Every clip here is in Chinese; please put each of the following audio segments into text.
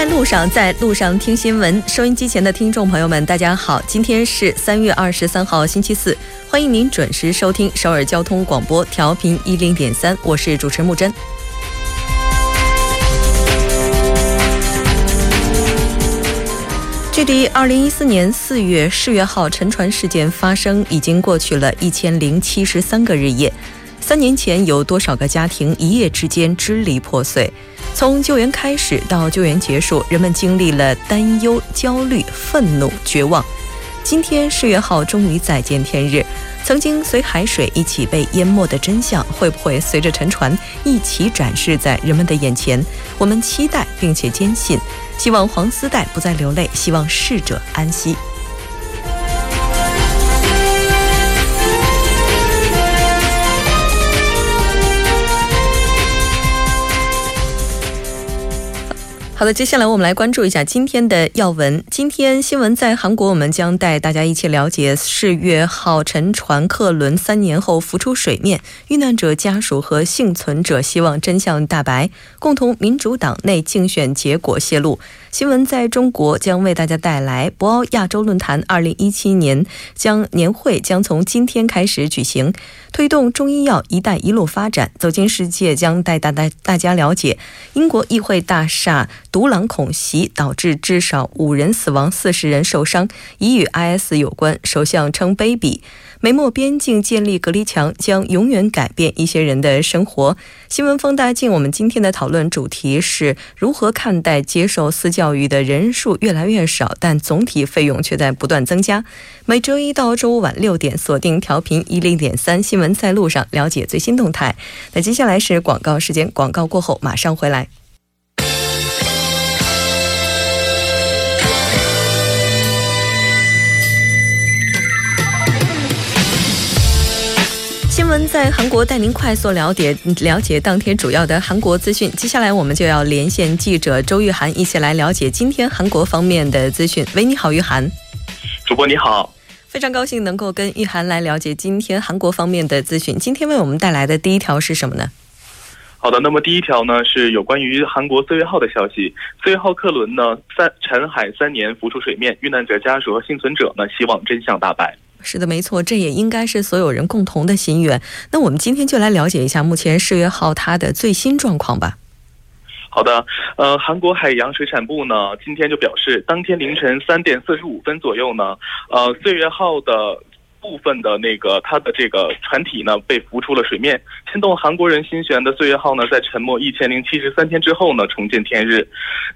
在路上，在路上听新闻。收音机前的听众朋友们，大家好，今天是三月二十三号，星期四，欢迎您准时收听首尔交通广播，调频一零点三，我是主持木真。距离二零一四年四月世越号沉船事件发生已经过去了一千零七十三个日夜。三年前，有多少个家庭一夜之间支离破碎？从救援开始到救援结束，人们经历了担忧、焦虑、愤怒、绝望。今天，世越号终于再见天日。曾经随海水一起被淹没的真相，会不会随着沉船一起展示在人们的眼前？我们期待并且坚信，希望黄丝带不再流泪，希望逝者安息。好的，接下来我们来关注一下今天的要闻。今天新闻在韩国，我们将带大家一起了解世越号沉船客轮三年后浮出水面，遇难者家属和幸存者希望真相大白。共同民主党内竞选结果泄露。新闻在中国将为大家带来博鳌亚洲论坛二零一七年将年会将从今天开始举行，推动中医药“一带一路”发展。走进世界将带大大大家了解英国议会大厦独狼恐袭，导致至少五人死亡、四十人受伤，已与 IS 有关。首相称卑鄙。美墨边境建立隔离墙将永远改变一些人的生活。新闻放大镜，我们今天的讨论主题是如何看待接受私教育的人数越来越少，但总体费用却在不断增加。每周一到周五晚六点，锁定调频一零点三，新闻在路上，了解最新动态。那接下来是广告时间，广告过后马上回来。闻在韩国带您快速了解了解当天主要的韩国资讯。接下来我们就要连线记者周玉涵，一起来了解今天韩国方面的资讯。喂，你好，玉涵。主播你好，非常高兴能够跟玉涵来了解今天韩国方面的资讯。今天为我们带来的第一条是什么呢？好的，那么第一条呢是有关于韩国四月号的消息。四月号客轮呢三沉海三年浮出水面，遇难者家属和幸存者呢希望真相大白。是的，没错，这也应该是所有人共同的心愿。那我们今天就来了解一下目前世越号它的最新状况吧。好的，呃，韩国海洋水产部呢今天就表示，当天凌晨三点四十五分左右呢，呃，岁月号的。部分的那个它的这个船体呢被浮出了水面，牵动韩国人心弦的岁月号呢在沉没一千零七十三天之后呢重见天日。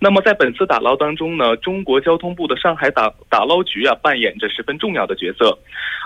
那么在本次打捞当中呢，中国交通部的上海打打捞局啊扮演着十分重要的角色。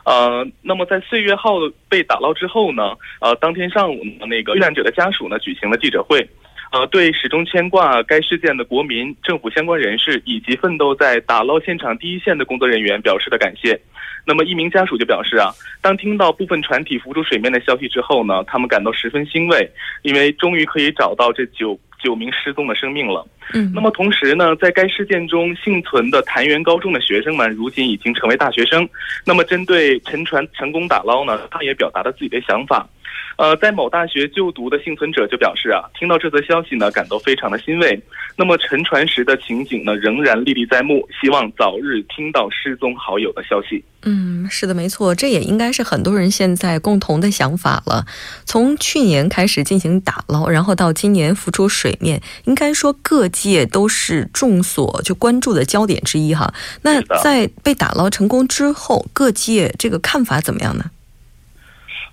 呃，那么在岁月号被打捞之后呢，呃，当天上午那个遇难者的家属呢举行了记者会。呃，对始终牵挂该事件的国民、政府相关人士以及奋斗在打捞现场第一线的工作人员表示的感谢。那么，一名家属就表示啊，当听到部分船体浮出水面的消息之后呢，他们感到十分欣慰，因为终于可以找到这九九名失踪的生命了。嗯。那么同时呢，在该事件中幸存的潭源高中的学生们，如今已经成为大学生。那么，针对沉船成功打捞呢，他也表达了自己的想法。呃，在某大学就读的幸存者就表示啊，听到这则消息呢，感到非常的欣慰。那么沉船时的情景呢，仍然历历在目，希望早日听到失踪好友的消息。嗯，是的，没错，这也应该是很多人现在共同的想法了。从去年开始进行打捞，然后到今年浮出水面，应该说各界都是众所就关注的焦点之一哈。那在被打捞成功之后，各界这个看法怎么样呢？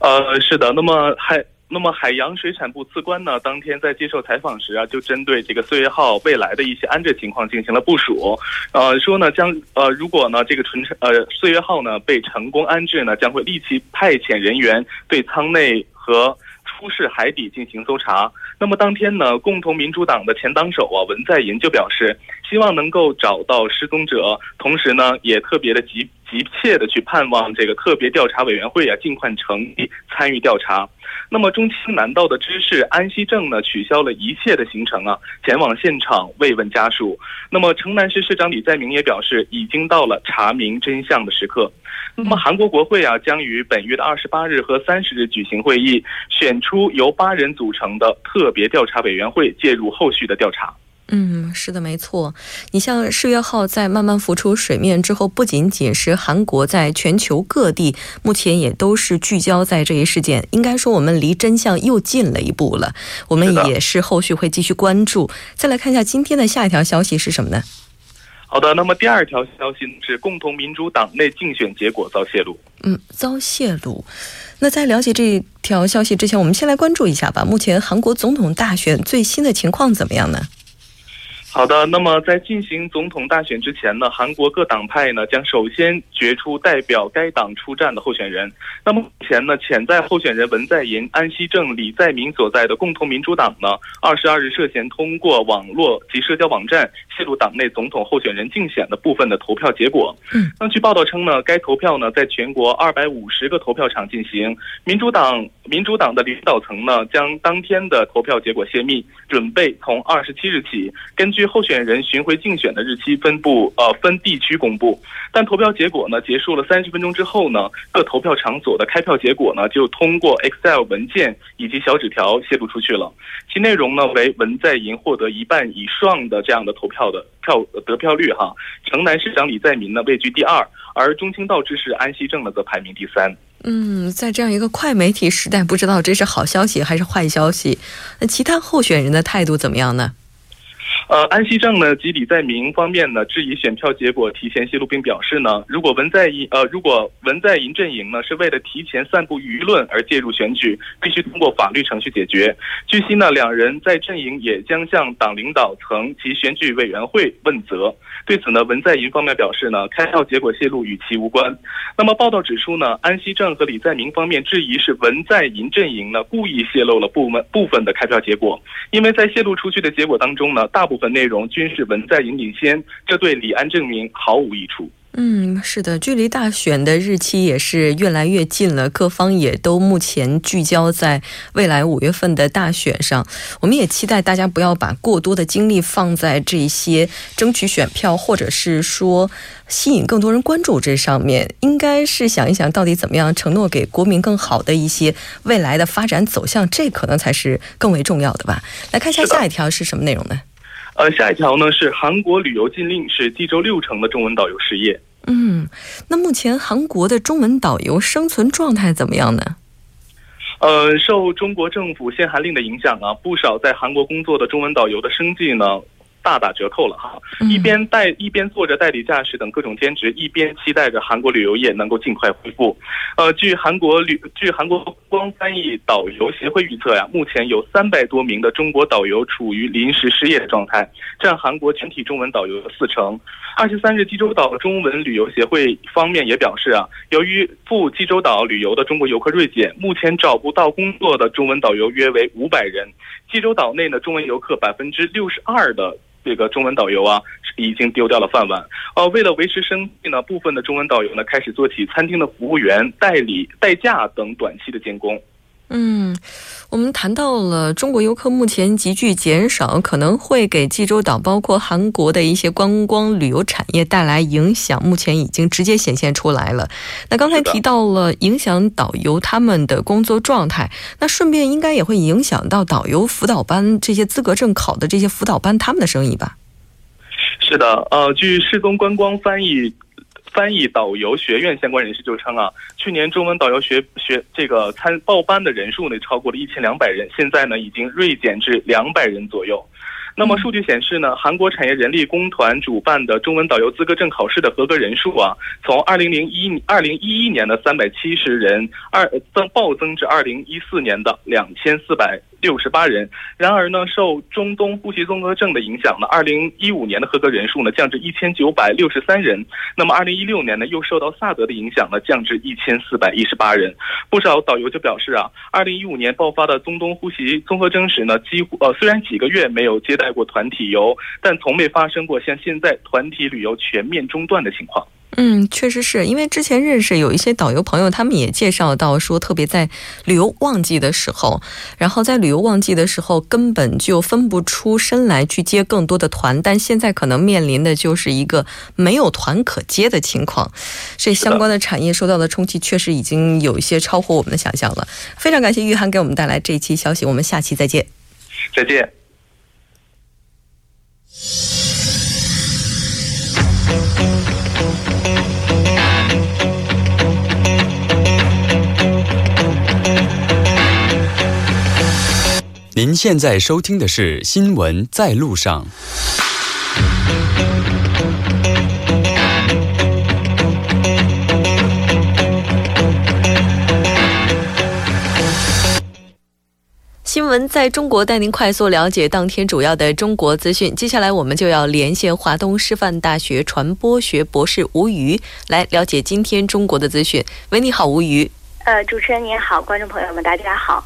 呃，是的，那么海那么海洋水产部次官呢，当天在接受采访时啊，就针对这个岁月号未来的一些安置情况进行了部署，呃，说呢将呃如果呢这个纯呃岁月号呢被成功安置呢，将会立即派遣人员对舱内和出事海底进行搜查。那么当天呢，共同民主党的前党首啊文在寅就表示，希望能够找到失踪者，同时呢也特别的急。急切的去盼望这个特别调查委员会啊尽快成立参与调查。那么中青南道的知事安熙正呢取消了一切的行程啊，前往现场慰问家属。那么城南市市长李在明也表示，已经到了查明真相的时刻。那么韩国国会啊将于本月的二十八日和三十日举行会议，选出由八人组成的特别调查委员会介入后续的调查。嗯，是的，没错。你像世越号在慢慢浮出水面之后，不仅仅是韩国，在全球各地目前也都是聚焦在这一事件。应该说，我们离真相又近了一步了。我们也是后续会继续关注。再来看一下今天的下一条消息是什么呢？好的，那么第二条消息是共同民主党内竞选结果遭泄露。嗯，遭泄露。那在了解这条消息之前，我们先来关注一下吧。目前韩国总统大选最新的情况怎么样呢？好的，那么在进行总统大选之前呢，韩国各党派呢将首先决出代表该党出战的候选人。那么目前呢，潜在候选人文在寅、安熙正、李在明所在的共同民主党呢，二十二日涉嫌通过网络及社交网站泄露党内总统候选人竞选的部分的投票结果。嗯，那据报道称呢，该投票呢在全国二百五十个投票场进行。民主党民主党的领导层呢将当天的投票结果泄密，准备从二十七日起根据。候选人巡回竞选的日期分布呃分地区公布，但投票结果呢结束了三十分钟之后呢，各投票场所的开票结果呢就通过 Excel 文件以及小纸条泄露出去了，其内容呢为文在寅获得一半以上的这样的投票的票得票率哈，城南市长李在民呢位居第二，而中青道知事安熙正呢则排名第三。嗯，在这样一个快媒体时代，不知道这是好消息还是坏消息？那其他候选人的态度怎么样呢？呃，安熙正呢及李在明方面呢质疑选票结果提前泄露，并表示呢，如果文在寅呃如果文在寅阵营呢是为了提前散布舆论而介入选举，必须通过法律程序解决。据悉呢，两人在阵营也将向党领导层及选举委员会问责。对此呢，文在寅方面表示呢，开票结果泄露与其无关。那么报道指出呢，安熙正和李在明方面质疑是文在寅阵营呢故意泄露了部分部分的开票结果，因为在泄露出去的结果当中呢，大部。部分内容均是文在寅领先，这对李安证明毫无益处。嗯，是的，距离大选的日期也是越来越近了，各方也都目前聚焦在未来五月份的大选上。我们也期待大家不要把过多的精力放在这些争取选票，或者是说吸引更多人关注这上面，应该是想一想到底怎么样承诺给国民更好的一些未来的发展走向，这可能才是更为重要的吧。来看一下下一条是什么内容呢？呃，下一条呢是韩国旅游禁令使济州六成的中文导游失业。嗯，那目前韩国的中文导游生存状态怎么样呢？呃，受中国政府限韩令的影响啊，不少在韩国工作的中文导游的生计呢。大打折扣了哈，一边代一边做着代理驾驶等各种兼职，一边期待着韩国旅游业能够尽快恢复。呃，据韩国旅据韩国光翻译导游协会预测呀，目前有三百多名的中国导游处于临时失业的状态，占韩国全体中文导游的四成。二十三日，济州岛中文旅游协会方面也表示啊，由于赴济州岛旅游的中国游客锐减，目前找不到工作的中文导游约为五百人。济州岛内呢，中文游客百分之六十二的。这个中文导游啊，已经丢掉了饭碗。呃，为了维持生计呢，部分的中文导游呢，开始做起餐厅的服务员、代理、代驾等短期的监工。嗯，我们谈到了中国游客目前急剧减少，可能会给济州岛，包括韩国的一些观光旅游产业带来影响。目前已经直接显现出来了。那刚才提到了影响导游他们的工作状态，那顺便应该也会影响到导游辅导班这些资格证考的这些辅导班他们的生意吧？是的，呃，据世宗观光翻译。翻译导游学院相关人士就称啊，去年中文导游学学这个参报班的人数呢，超过了一千两百人，现在呢已经锐减至两百人左右。那么数据显示呢，韩国产业人力工团主办的中文导游资格证考试的合格人数啊，从二零零一二零一一年的三百七十人二增暴增至二零一四年的两千四百六十八人。然而呢，受中东呼吸综合症的影响呢，二零一五年的合格人数呢降至一千九百六十三人。那么二零一六年呢，又受到萨德的影响呢，降至一千四百一十八人。不少导游就表示啊，二零一五年爆发的中东呼吸综合征时呢，几乎呃虽然几个月没有接待。带过团体游，但从未发生过像现在团体旅游全面中断的情况。嗯，确实是因为之前认识有一些导游朋友，他们也介绍到说，特别在旅游旺季的时候，然后在旅游旺季的时候根本就分不出身来去接更多的团，但现在可能面临的就是一个没有团可接的情况，所以相关的产业受到的冲击确实已经有一些超乎我们的想象了。非常感谢玉涵给我们带来这一期消息，我们下期再见。再见。您现在收听的是新闻在路上。新闻在中国带您快速了解当天主要的中国资讯。接下来我们就要连线华东师范大学传播学博士吴瑜，来了解今天中国的资讯。喂，你好，吴瑜。呃，主持人您好，观众朋友们大家好。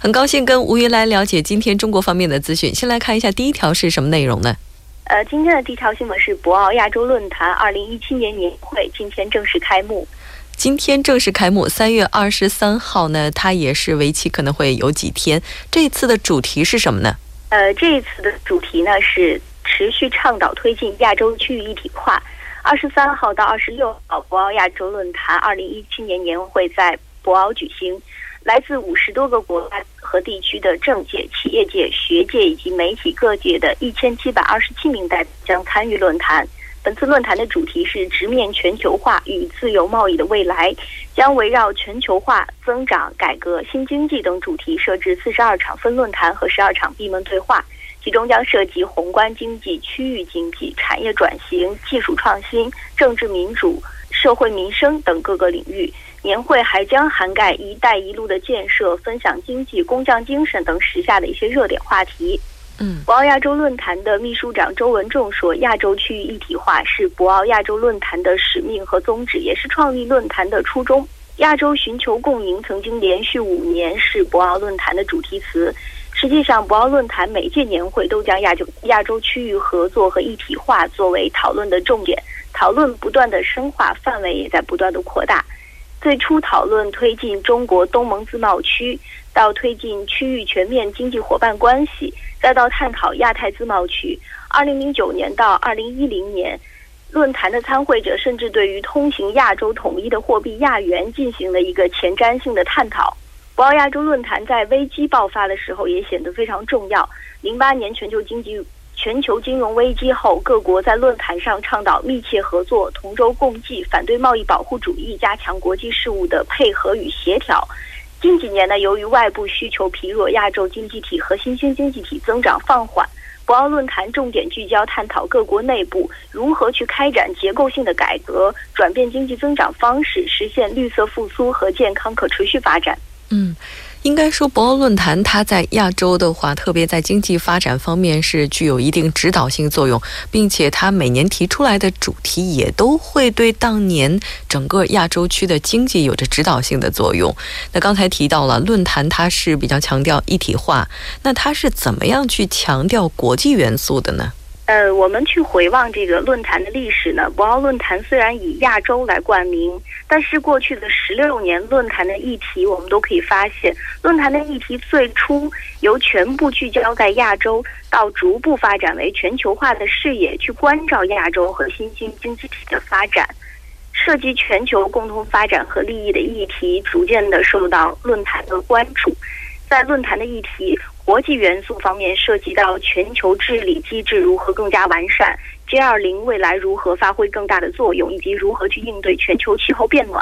很高兴跟吴瑜来了解今天中国方面的资讯。先来看一下第一条是什么内容呢？呃，今天的第一条新闻是博鳌亚洲论坛二零一七年年会今天正式开幕。今天正式开幕，三月二十三号呢，它也是为期可能会有几天。这次的主题是什么呢？呃，这一次的主题呢是持续倡导推进亚洲区域一体化。二十三号到二十六号，博鳌亚洲论坛二零一七年年会在博鳌举行，来自五十多个国家和地区的政界、企业界、学界以及媒体各界的一千七百二十七名代表将参与论坛。本次论坛的主题是直面全球化与自由贸易的未来，将围绕全球化、增长、改革、新经济等主题设置四十二场分论坛和十二场闭门对话，其中将涉及宏观经济、区域经济、产业转型、技术创新、政治民主、社会民生等各个领域。年会还将涵盖“一带一路”的建设、分享经济、工匠精神等时下的一些热点话题。嗯，博鳌亚洲论坛的秘书长周文仲说：“亚洲区域一体化是博鳌亚洲论坛的使命和宗旨，也是创立论坛的初衷。亚洲寻求共赢曾经连续五年是博鳌论坛的主题词。实际上，博鳌论坛每届年会都将亚洲亚洲区域合作和一体化作为讨论的重点，讨论不断的深化，范围也在不断的扩大。最初讨论推进中国东盟自贸区，到推进区域全面经济伙伴关系。”再到探讨亚太自贸区，二零零九年到二零一零年，论坛的参会者甚至对于通行亚洲统一的货币亚元进行了一个前瞻性的探讨。博鳌亚洲论坛在危机爆发的时候也显得非常重要。零八年全球经济、全球金融危机后，各国在论坛上倡导密切合作、同舟共济，反对贸易保护主义，加强国际事务的配合与协调。近几年呢，由于外部需求疲弱，亚洲经济体和新兴经济体增长放缓。博鳌论坛重点聚焦探讨各国内部如何去开展结构性的改革，转变经济增长方式，实现绿色复苏和健康可持续发展。嗯。应该说，博鳌论坛它在亚洲的话，特别在经济发展方面是具有一定指导性作用，并且它每年提出来的主题也都会对当年整个亚洲区的经济有着指导性的作用。那刚才提到了论坛，它是比较强调一体化，那它是怎么样去强调国际元素的呢？呃，我们去回望这个论坛的历史呢，博鳌论坛虽然以亚洲来冠名，但是过去的十六年论坛的议题，我们都可以发现，论坛的议题最初由全部聚焦在亚洲，到逐步发展为全球化的视野，去关照亚洲和新兴经济体的发展，涉及全球共同发展和利益的议题，逐渐的受到论坛的关注，在论坛的议题。国际元素方面涉及到全球治理机制如何更加完善，G 二零未来如何发挥更大的作用，以及如何去应对全球气候变暖。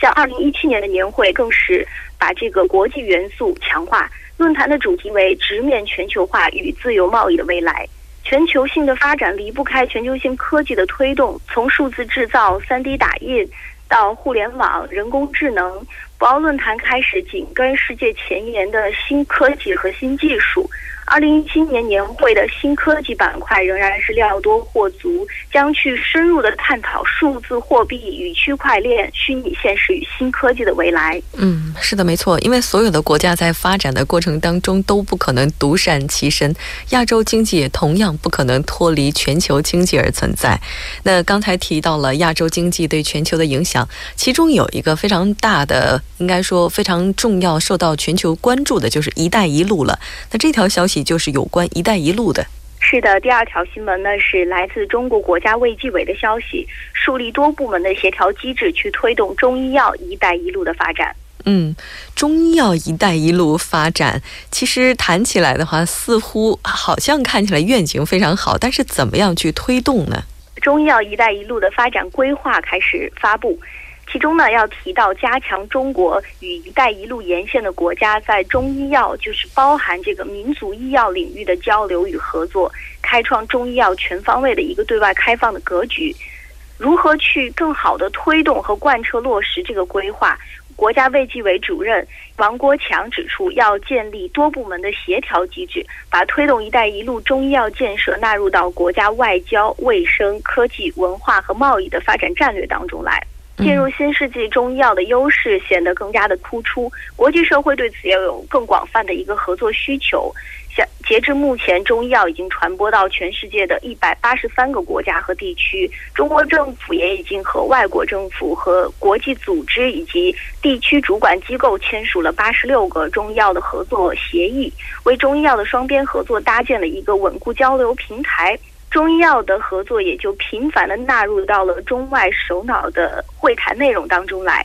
像二零一七年的年会更是把这个国际元素强化。论坛的主题为直面全球化与自由贸易的未来。全球性的发展离不开全球性科技的推动，从数字制造、三 D 打印到互联网、人工智能。博鳌论坛开始紧跟世界前沿的新科技和新技术。二零一七年年会的新科技板块仍然是料多货足，将去深入的探讨数字货币与区块链、虚拟现实与新科技的未来。嗯，是的，没错。因为所有的国家在发展的过程当中都不可能独善其身，亚洲经济也同样不可能脱离全球经济而存在。那刚才提到了亚洲经济对全球的影响，其中有一个非常大的，应该说非常重要、受到全球关注的，就是“一带一路”了。那这条消息。就是有关“一带一路”的。是的，第二条新闻呢是来自中国国家卫计委的消息，树立多部门的协调机制，去推动中医药“一带一路”的发展。嗯，中医药“一带一路”发展，其实谈起来的话，似乎好像看起来愿景非常好，但是怎么样去推动呢？中医药“一带一路”的发展规划开始发布。其中呢，要提到加强中国与“一带一路”沿线的国家在中医药，就是包含这个民族医药领域的交流与合作，开创中医药全方位的一个对外开放的格局。如何去更好的推动和贯彻落实这个规划？国家卫计委主任王国强指出，要建立多部门的协调机制，把推动“一带一路”中医药建设纳入到国家外交、卫生、科技、文化和贸易的发展战略当中来。进入新世纪，中医药的优势显得更加的突出，国际社会对此也有更广泛的一个合作需求。像截至目前，中医药已经传播到全世界的一百八十三个国家和地区。中国政府也已经和外国政府、和国际组织以及地区主管机构签署了八十六个中医药的合作协议，为中医药的双边合作搭建了一个稳固交流平台。中医药的合作也就频繁的纳入到了中外首脑的会谈内容当中来。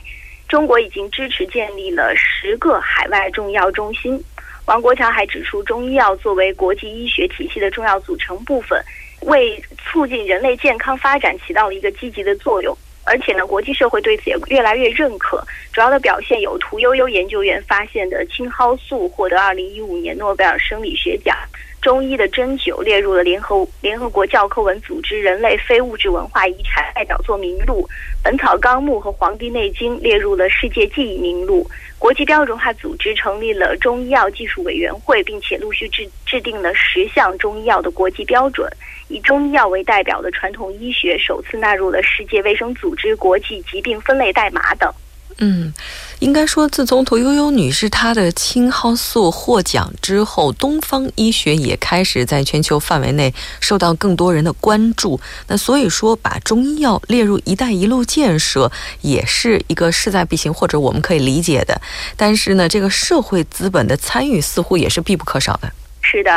中国已经支持建立了十个海外中医药中心。王国强还指出，中医药作为国际医学体系的重要组成部分，为促进人类健康发展起到了一个积极的作用。而且呢，国际社会对此也越来越认可。主要的表现有屠呦呦研究员发现的青蒿素获得二零一五年诺贝尔生理学奖。中医的针灸列入了联合联合国教科文组织人类非物质文化遗产代表作名录，《本草纲目》和《黄帝内经》列入了世界记忆名录。国际标准化组织成立了中医药技术委员会，并且陆续制制定了十项中医药的国际标准。以中医药为代表的传统医学首次纳入了世界卫生组织国际疾病分类代码等。嗯，应该说，自从屠呦呦女士她的青蒿素获奖之后，东方医学也开始在全球范围内受到更多人的关注。那所以说，把中医药列入“一带一路”建设，也是一个势在必行或者我们可以理解的。但是呢，这个社会资本的参与似乎也是必不可少的。是的。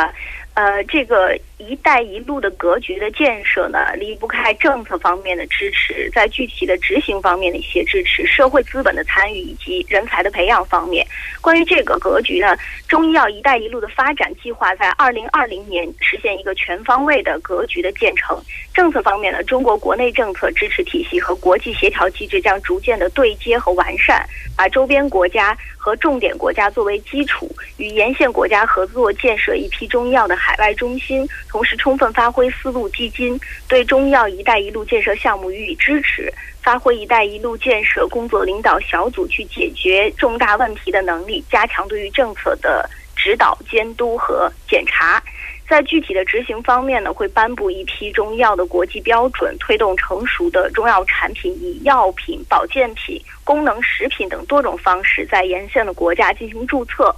呃，这个“一带一路”的格局的建设呢，离不开政策方面的支持，在具体的执行方面的一些支持，社会资本的参与以及人才的培养方面。关于这个格局呢，中医药“一带一路”的发展计划在二零二零年实现一个全方位的格局的建成。政策方面呢，中国国内政策支持体系和国际协调机制将逐渐的对接和完善，把周边国家和重点国家作为基础，与沿线国家合作建设一批中医药的海外中心，同时充分发挥丝路基金，对中药“一带一路”建设项目予以支持，发挥“一带一路”建设工作领导小组去解决重大问题的能力，加强对于政策的指导、监督和检查。在具体的执行方面呢，会颁布一批中医药的国际标准，推动成熟的中药产品以药品、保健品、功能食品等多种方式在沿线的国家进行注册，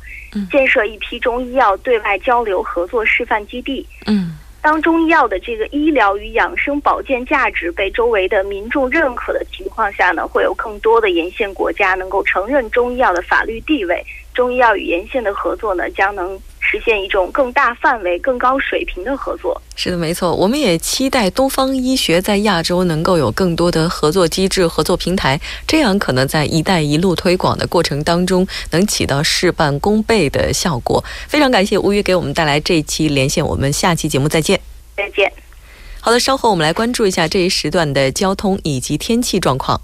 建设一批中医药对外交流合作示范基地。嗯，当中医药的这个医疗与养生保健价值被周围的民众认可的情况下呢，会有更多的沿线国家能够承认中医药的法律地位，中医药与沿线的合作呢，将能。实现一种更大范围、更高水平的合作。是的，没错。我们也期待东方医学在亚洲能够有更多的合作机制、合作平台，这样可能在“一带一路”推广的过程当中，能起到事半功倍的效果。非常感谢吴宇给我们带来这一期连线，我们下期节目再见。再见。好的，稍后我们来关注一下这一时段的交通以及天气状况。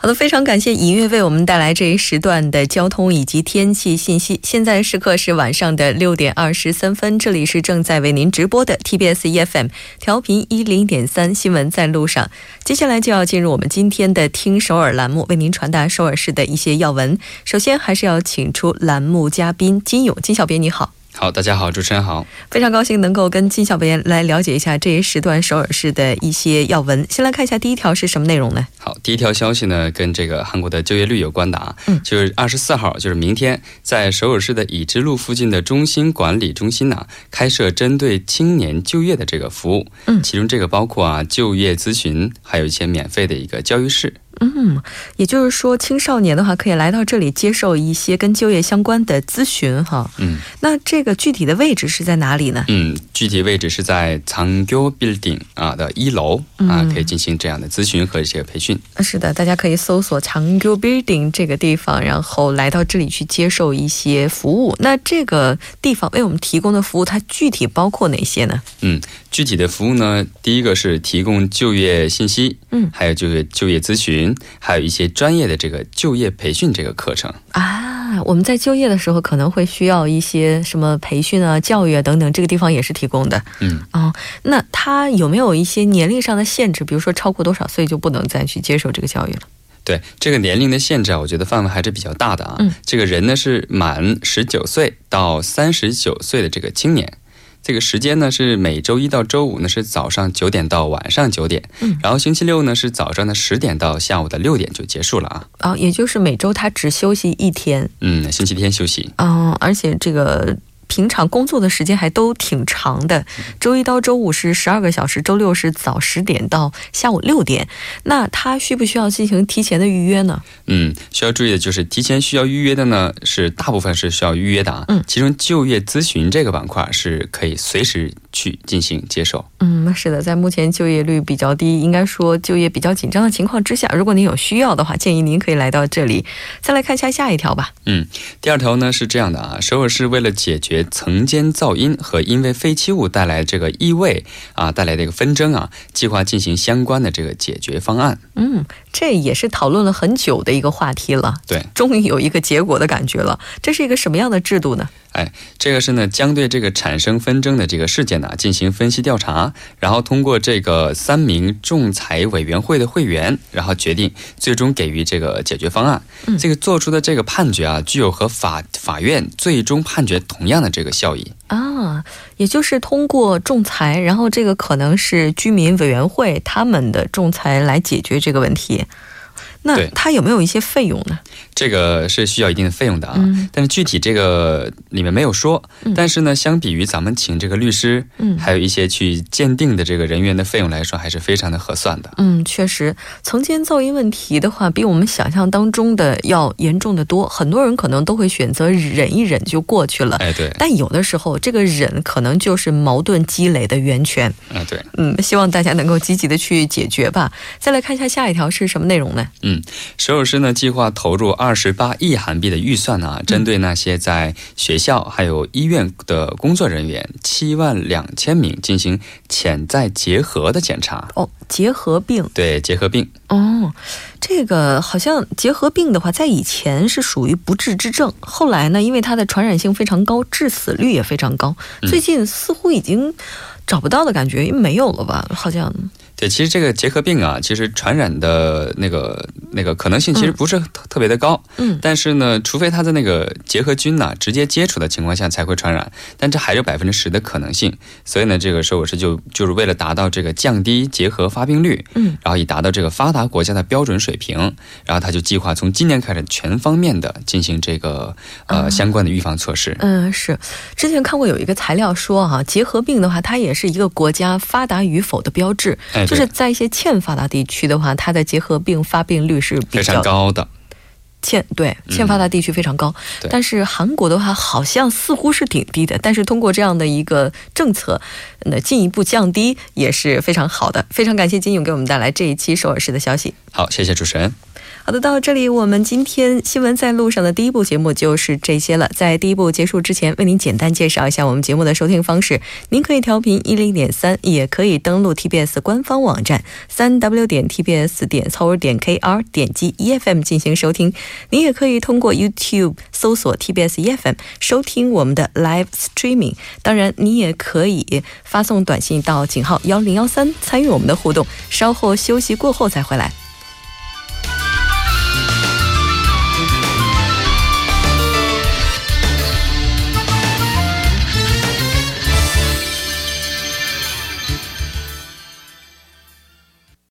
好的，非常感谢尹月为我们带来这一时段的交通以及天气信息。现在时刻是晚上的六点二十三分，这里是正在为您直播的 TBS EFM 调频一零点三新闻在路上。接下来就要进入我们今天的听首尔栏目，为您传达首尔市的一些要闻。首先还是要请出栏目嘉宾金勇，金小编你好。好，大家好，主持人好，非常高兴能够跟金小编来了解一下这一时段首尔市的一些要闻。先来看一下第一条是什么内容呢？好，第一条消息呢，跟这个韩国的就业率有关的啊，嗯，就是二十四号，就是明天，在首尔市的已知路附近的中心管理中心呢，开设针对青年就业的这个服务，嗯，其中这个包括啊就业咨询，还有一些免费的一个教育室。嗯，也就是说，青少年的话可以来到这里接受一些跟就业相关的咨询，哈。嗯，那这个具体的位置是在哪里呢？嗯，具体位置是在长沟 building 啊的一楼啊，可以进行这样的咨询和一些培训。是的，大家可以搜索长沟 building 这个地方，然后来到这里去接受一些服务。那这个地方为我们提供的服务，它具体包括哪些呢？嗯，具体的服务呢，第一个是提供就业信息，嗯，还有就是就业咨询，还有一些专业的这个就业培训这个课程啊。我们在就业的时候可能会需要一些什么培训啊、教育啊等等，这个地方也是提供的。嗯，哦，那他有没有一些年龄上的限制？比如说超过多少岁就不能再去接受这个教育了？对，这个年龄的限制啊，我觉得范围还是比较大的啊。嗯，这个人呢是满十九岁到三十九岁的这个青年。这个时间呢是每周一到周五呢是早上九点到晚上九点，嗯，然后星期六呢是早上的十点到下午的六点就结束了啊。哦，也就是每周他只休息一天，嗯，星期天休息。嗯，而且这个。平常工作的时间还都挺长的，周一到周五是十二个小时，周六是早十点到下午六点。那他需不需要进行提前的预约呢？嗯，需要注意的就是提前需要预约的呢，是大部分是需要预约的啊。嗯，其中就业咨询这个板块是可以随时去进行接受。嗯，是的，在目前就业率比较低，应该说就业比较紧张的情况之下，如果您有需要的话，建议您可以来到这里。再来看一下下一条吧。嗯，第二条呢是这样的啊，首尔是为了解决层间噪音和因为废弃物带来这个异味啊带来的一个纷争啊，计划进行相关的这个解决方案。嗯，这也是讨论了很久的一个话题了。对，终于有一个结果的感觉了。这是一个什么样的制度呢？哎，这个是呢，将对这个产生纷争的这个事件呢进行分析调查，然后通过这个三名仲裁委员会的会员，然后决定最终给予这个解决方案。嗯，这个做出的这个判决啊，具有和法法院最终判决同样的这个效益啊，也就是通过仲裁，然后这个可能是居民委员会他们的仲裁来解决这个问题。那它有没有一些费用呢？这个是需要一定的费用的啊，但是具体这个里面没有说。但是呢，相比于咱们请这个律师，嗯，还有一些去鉴定的这个人员的费用来说，还是非常的合算的。嗯，确实，曾经噪音问题的话，比我们想象当中的要严重的多。很多人可能都会选择忍一忍就过去了。哎，对。但有的时候，这个忍可能就是矛盾积累的源泉。啊，对。嗯，希望大家能够积极的去解决吧。再来看一下下一条是什么内容呢？嗯，首尔市呢计划投入二。二十八亿韩币的预算呢，针对那些在学校还有医院的工作人员七万两千名进行潜在结核的检查。哦，结核病？对，结核病。哦，这个好像结核病的话，在以前是属于不治之症，后来呢，因为它的传染性非常高，致死率也非常高，最近似乎已经找不到的感觉，因为没有了吧？好像。对，其实这个结核病啊，其实传染的那个那个可能性其实不是特别的高。嗯。但是呢，除非他的那个结核菌呢直接接触的情况下才会传染，但这还有百分之十的可能性。所以呢，这个时候我是就就是为了达到这个降低结核发病率，嗯，然后以达到这个发达国家的标准水平，然后他就计划从今年开始全方面的进行这个呃相关的预防措施。嗯，是。之前看过有一个材料说哈，结核病的话，它也是一个国家发达与否的标志。哎。就是在一些欠发达地区的话，它的结核病发病率是非常高的。欠对欠发达地区非常高，但是韩国的话好像似乎是挺低的。但是通过这样的一个政策，那进一步降低也是非常好的。非常感谢金勇给我们带来这一期首尔市的消息。好，谢谢主持人。好的，到这里我们今天新闻在路上的第一部节目就是这些了。在第一部结束之前，为您简单介绍一下我们节目的收听方式。您可以调频一零点三，也可以登录 TBS 官方网站三 W 点 TBS 点 c o 点 KR，点击 EFM 进行收听。您也可以通过 YouTube 搜索 TBS EFM 收听我们的 Live Streaming。当然，你也可以发送短信到井号幺零幺三参与我们的互动。稍后休息过后再回来。